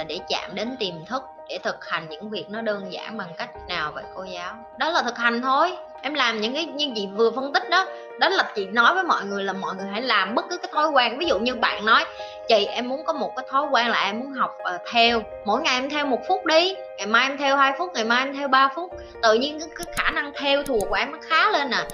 là để chạm đến tiềm thức để thực hành những việc nó đơn giản bằng cách nào vậy cô giáo? Đó là thực hành thôi. Em làm những cái như chị vừa phân tích đó đó là chị nói với mọi người là mọi người hãy làm bất cứ cái thói quen. Ví dụ như bạn nói chị em muốn có một cái thói quen là em muốn học uh, theo. Mỗi ngày em theo một phút đi ngày mai em theo hai phút ngày mai em theo 3 phút. Tự nhiên cái, cái khả năng theo thuộc của em nó khá lên à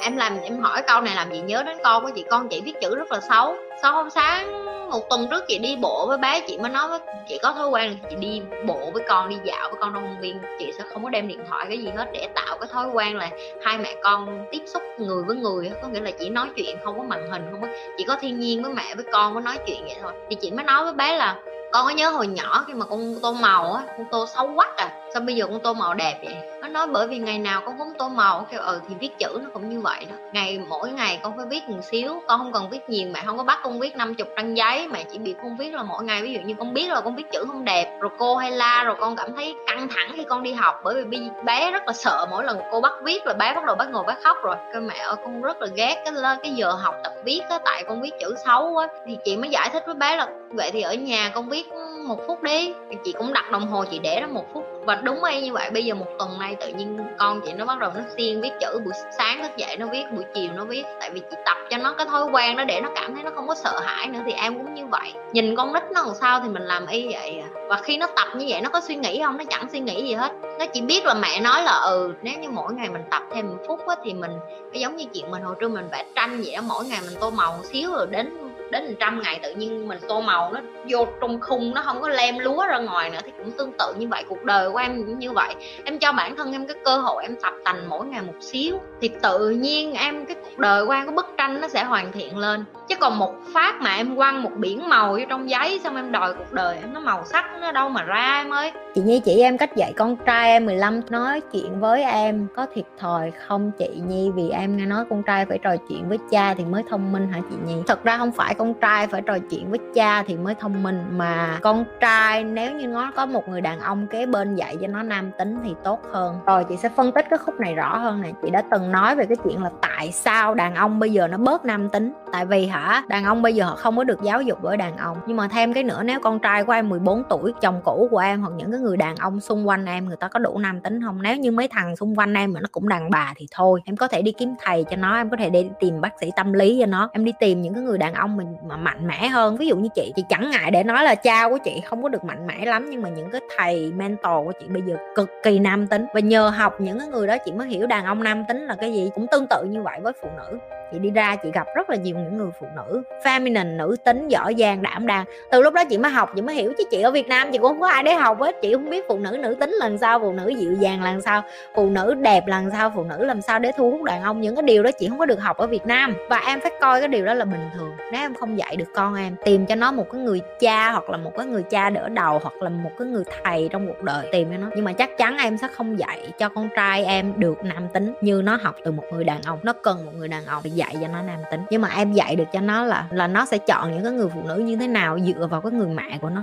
em làm, em hỏi câu này làm gì nhớ đến con của chị. Con chị viết chữ rất là xấu. Sau hôm sáng một tuần trước chị đi bộ với bé chị mới nói với, chị có thói quen chị đi bộ với con, đi dạo với con trong công viên. Chị sẽ không có đem điện thoại cái gì hết để tạo cái thói quen là hai mẹ con tiếp xúc người với người có nghĩa là chỉ nói chuyện, không có màn hình, không có, chỉ có thiên nhiên với mẹ với con mới nói chuyện vậy thôi. Thì chị mới nói với bé là, con có nhớ hồi nhỏ khi mà con tô màu á, con tô xấu quá à. Sao bây giờ con tô màu đẹp vậy? Nói bởi vì ngày nào con cũng tô màu, kêu ừ thì viết chữ nó cũng như vậy đó. Ngày, mỗi ngày con phải viết một xíu, con không cần viết nhiều, mẹ không có bắt con viết 50 trang giấy, mẹ chỉ bị con viết là mỗi ngày. Ví dụ như con biết là con viết chữ không đẹp, rồi cô hay la, rồi con cảm thấy căng thẳng khi con đi học, bởi vì bé rất là sợ mỗi lần cô bắt viết là bé bắt đầu bắt ngồi bắt khóc rồi. Cái mẹ ơi, con rất là ghét cái cái giờ học tập viết á, tại con viết chữ xấu á. Thì chị mới giải thích với bé là, vậy thì ở nhà con viết một phút đi. Chị cũng đặt đồng hồ chị để đó một phút. Và đúng y như vậy bây giờ một tuần nay tự nhiên con chị nó bắt đầu nó siêng viết chữ buổi sáng thức dậy nó viết buổi chiều nó viết. Tại vì chị tập cho nó cái thói quen đó để nó cảm thấy nó không có sợ hãi nữa thì em cũng như vậy. Nhìn con nít nó làm sao thì mình làm y vậy à. và khi nó tập như vậy nó có suy nghĩ không? Nó chẳng suy nghĩ gì hết. Nó chỉ biết là mẹ nói là ừ nếu như mỗi ngày mình tập thêm một phút á, thì mình cái giống như chuyện mình hồi trưa mình vẽ tranh vậy đó mỗi ngày mình tô màu một xíu rồi đến đến trăm ngày tự nhiên mình tô màu nó vô trong khung, nó không có lem lúa ra ngoài nữa thì cũng tương tự như vậy, cuộc đời của em cũng như vậy. Em cho bản thân em cái cơ hội em tập tành mỗi ngày một xíu thì tự nhiên em, cái cuộc đời của cái bức tranh nó sẽ hoàn thiện lên. Chứ còn một phát mà em quăng một biển màu vô trong giấy xong em đòi cuộc đời em, nó màu sắc nó đâu mà ra em ơi. Chị Nhi chỉ em cách dạy con trai em 15 nói chuyện với em có thiệt thòi không chị Nhi? Vì em nghe nói con trai phải trò chuyện với cha thì mới thông minh hả chị Nhi? Thật ra không phải con trai phải trò chuyện với cha thì mới thông minh. Mà con trai nếu như nó có một người đàn ông kế bên dạy cho nó nam tính thì tốt hơn. Rồi chị sẽ phân tích cái khúc này rõ hơn này chị đã từng nói về cái chuyện là tại sao đàn ông bây giờ nó bớt nam tính tại vì hả, đàn ông bây giờ họ không có được giáo dục bởi đàn ông. Nhưng mà thêm cái nữa, nếu con trai của em 14 tuổi, chồng cũ của em hoặc những cái người đàn ông xung quanh em, người ta có đủ nam tính không? Nếu như mấy thằng xung quanh em mà nó cũng đàn bà thì thôi. Em có thể đi kiếm thầy cho nó, em có thể đi tìm bác sĩ tâm lý cho nó. Em đi tìm những cái người đàn ông mình mà mạnh mẽ hơn. Ví dụ như chị chị chẳng ngại để nói là cha của chị không có được mạnh mẽ lắm, nhưng mà những cái thầy, mentor của chị bây giờ cực kỳ nam tính. Và nhờ học những cái người đó chị mới hiểu đàn ông nam tính là cái gì. Cũng tương tự như vậy với phụ nữ. Chị đi ra chị gặp rất là nhiều những người phụ nữ feminine nữ tính giỏi giang đảm đang. Từ lúc đó chị mới học chị mới hiểu chứ chị ở việt nam chị cũng không có ai để học hết. Chị không biết phụ nữ nữ tính lần sau, phụ nữ dịu dàng lần sau, phụ nữ đẹp lần sau, phụ nữ làm sao để thu hút đàn ông. Những cái điều đó chị không có được học ở việt nam. Và em phải coi cái điều đó là bình thường. Nếu em không dạy được con em tìm cho nó một cái người cha hoặc là một cái người cha đỡ đầu hoặc là một cái người thầy trong cuộc đời tìm cho nó. Nhưng mà chắc chắn em sẽ không dạy cho con trai em được nam tính như nó học từ một người đàn ông. Nó cần một người đàn ông để dạy cho nó nam tính. Nhưng mà em dạy được cho nó là là nó sẽ chọn những cái người phụ nữ như thế nào dựa vào cái người mẹ của nó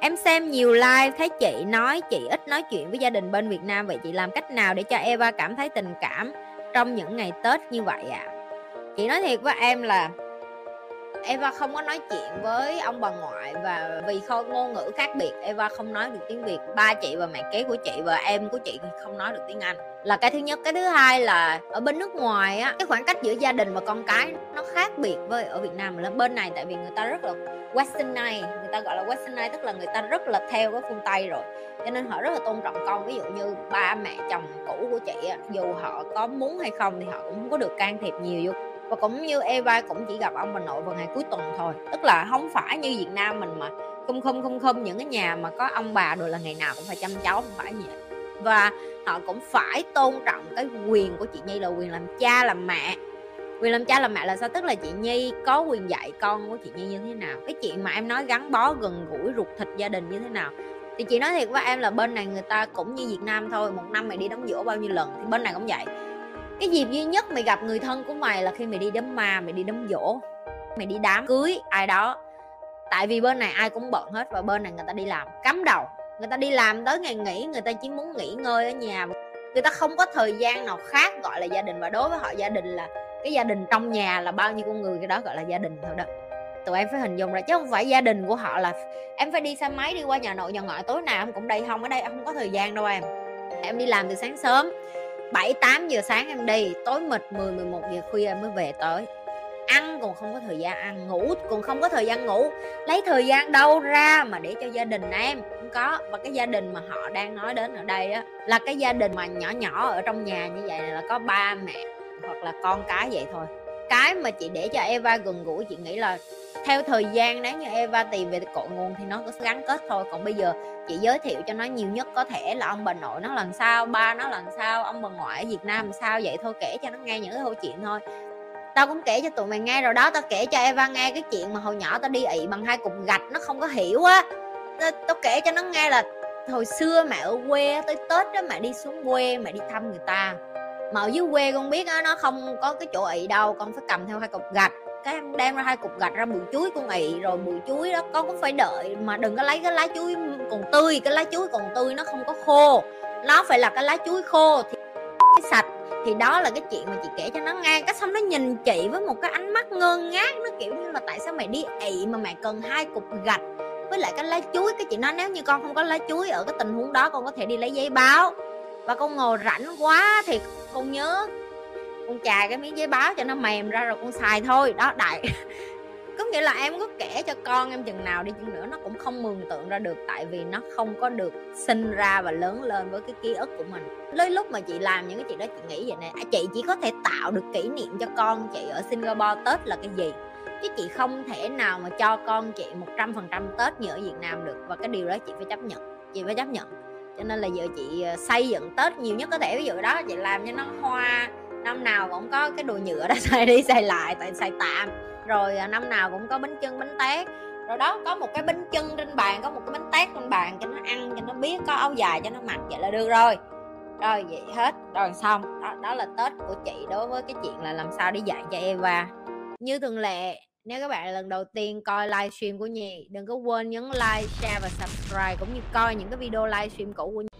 Em xem nhiều live, thấy chị nói, chị ít nói chuyện với gia đình bên Việt Nam, vậy chị làm cách nào để cho Eva cảm thấy tình cảm trong những ngày Tết như vậy ạ? À? Chị nói thiệt với em là Eva không có nói chuyện với ông bà ngoại và vì khâu ngôn ngữ khác biệt Eva không nói được tiếng Việt. Ba chị và mẹ kế của chị và em của chị không nói được tiếng Anh. Là cái thứ nhất. Cái thứ hai là ở bên nước ngoài á cái khoảng cách giữa gia đình và con cái nó khác biệt với ở Việt Nam. Là bên này tại vì người ta rất là westernized người ta gọi là westernized tức là người ta rất là theo cái phương Tây rồi. Cho nên họ rất là tôn trọng con. Ví dụ như ba mẹ chồng cũ của chị á, dù họ có muốn hay không thì họ cũng không có được can thiệp nhiều vô và cũng như Eva cũng chỉ gặp ông bà nội vào ngày cuối tuần thôi. Tức là không phải như Việt Nam mình mà không không không không, những cái nhà mà có ông bà rồi là ngày nào cũng phải chăm cháu, không phải như vậy. Và họ cũng phải tôn trọng cái quyền của chị Nhi là quyền làm cha làm mẹ. Quyền làm cha làm mẹ là sao? Tức là chị Nhi có quyền dạy con của chị Nhi như thế nào? Cái chuyện mà em nói gắn bó, gần gũi, ruột thịt gia đình như thế nào? Thì chị nói thiệt với em là bên này người ta cũng như Việt Nam thôi, một năm mày đi đóng giữa bao nhiêu lần thì bên này cũng vậy cái dịp duy nhất mày gặp người thân của mày là khi mày đi đám ma, mày đi đám dỗ, mày đi đám cưới ai đó. Tại vì bên này ai cũng bận hết và bên này người ta đi làm cắm đầu. Người ta đi làm tới ngày nghỉ, người ta chỉ muốn nghỉ ngơi ở nhà. Người ta không có thời gian nào khác gọi là gia đình và đối với họ gia đình là cái gia đình trong nhà là bao nhiêu con người, cái đó gọi là gia đình thôi đó. Tụi em phải hình dung ra, chứ không phải gia đình của họ là em phải đi xe máy đi qua nhà nội, nhà ngoại tối nào em cũng đây, không ở đây em không có thời gian đâu em. Em đi làm từ sáng sớm 7 8 giờ sáng em đi, tối mịt 10 11 giờ khuya em mới về tới. Ăn còn không có thời gian ăn, ngủ còn không có thời gian ngủ. Lấy thời gian đâu ra mà để cho gia đình em? Không có. Và cái gia đình mà họ đang nói đến ở đây á, là cái gia đình mà nhỏ nhỏ ở trong nhà như vậy là có ba mẹ hoặc là con cái vậy thôi. Cái mà chị để cho Eva gần gũi, chị nghĩ là theo thời gian nếu như Eva tìm về cội nguồn thì nó cứ gắn kết thôi. Còn bây giờ chị giới thiệu cho nó nhiều nhất có thể là ông bà nội nó làm sao ba nó làm sao ông bà ngoại ở Việt Nam làm sao vậy thôi kể cho nó nghe những cái câu chuyện thôi. Tao cũng kể cho tụi mày nghe rồi đó tao kể cho Eva nghe cái chuyện mà hồi nhỏ tao đi ị bằng hai cục gạch nó không có hiểu á. Tao, tao kể cho nó nghe là hồi xưa mẹ ở quê tới tết đó mẹ đi xuống quê mẹ đi thăm người ta. Mà ở dưới quê con biết á nó không có cái chỗ ị đâu con phải cầm theo hai cục gạch cái em đem ra hai cục gạch ra bụi chuối con ị, rồi bụi chuối đó con cũng phải đợi mà đừng có lấy cái lá chuối còn tươi, cái lá chuối còn tươi nó không có khô. Nó phải là cái lá chuối khô thì sạch. Thì đó là cái chuyện mà chị kể cho nó nghe, cái xong nó nhìn chị với một cái ánh mắt ngơ ngác, nó kiểu như là tại sao mày đi ị mà mày cần hai cục gạch với lại cái lá chuối? Cái chị nói nếu như con không có lá chuối ở cái tình huống đó, con có thể đi lấy giấy báo. Và con ngồi rảnh quá thì con nhớ con chà cái miếng giấy báo cho nó mềm ra rồi con xài thôi. Đó đại có nghĩa là em có kể cho con em chừng nào đi chừng nữa nó cũng không mường tượng ra được tại vì nó không có được sinh ra và lớn lên với cái ký ức của mình. Lấy lúc mà chị làm những cái chuyện đó chị nghĩ vậy nè à, chị chỉ có thể tạo được kỷ niệm cho con chị ở Singapore Tết là cái gì? Chứ chị không thể nào mà cho con chị một trăm phần trăm Tết như ở Việt Nam được và cái điều đó chị phải chấp nhận chị phải chấp nhận. Cho nên là giờ chị ờ, xây dựng Tết nhiều nhất có thể. Ví dụ đó chị làm cho nó hoa năm nào cũng có cái đồ nhựa đó xài đi xài lại tại xài tạm. Rồi à, năm nào cũng có bánh chân bánh tét. Rồi đó có một cái bánh chân trên bàn có một cái bánh tét trên bàn cho nó ăn cho nó biết có áo dài cho nó mặc vậy là được rồi. Rồi vậy hết. Rồi xong. Đó, đó là tết của chị đối với cái chuyện là làm sao để dạy cho Eva. Như thường lệ nếu các bạn lần đầu tiên coi livestream của Nhi đừng có quên nhấn like, share và subscribe cũng như coi những cái video livestream cũ của Nhi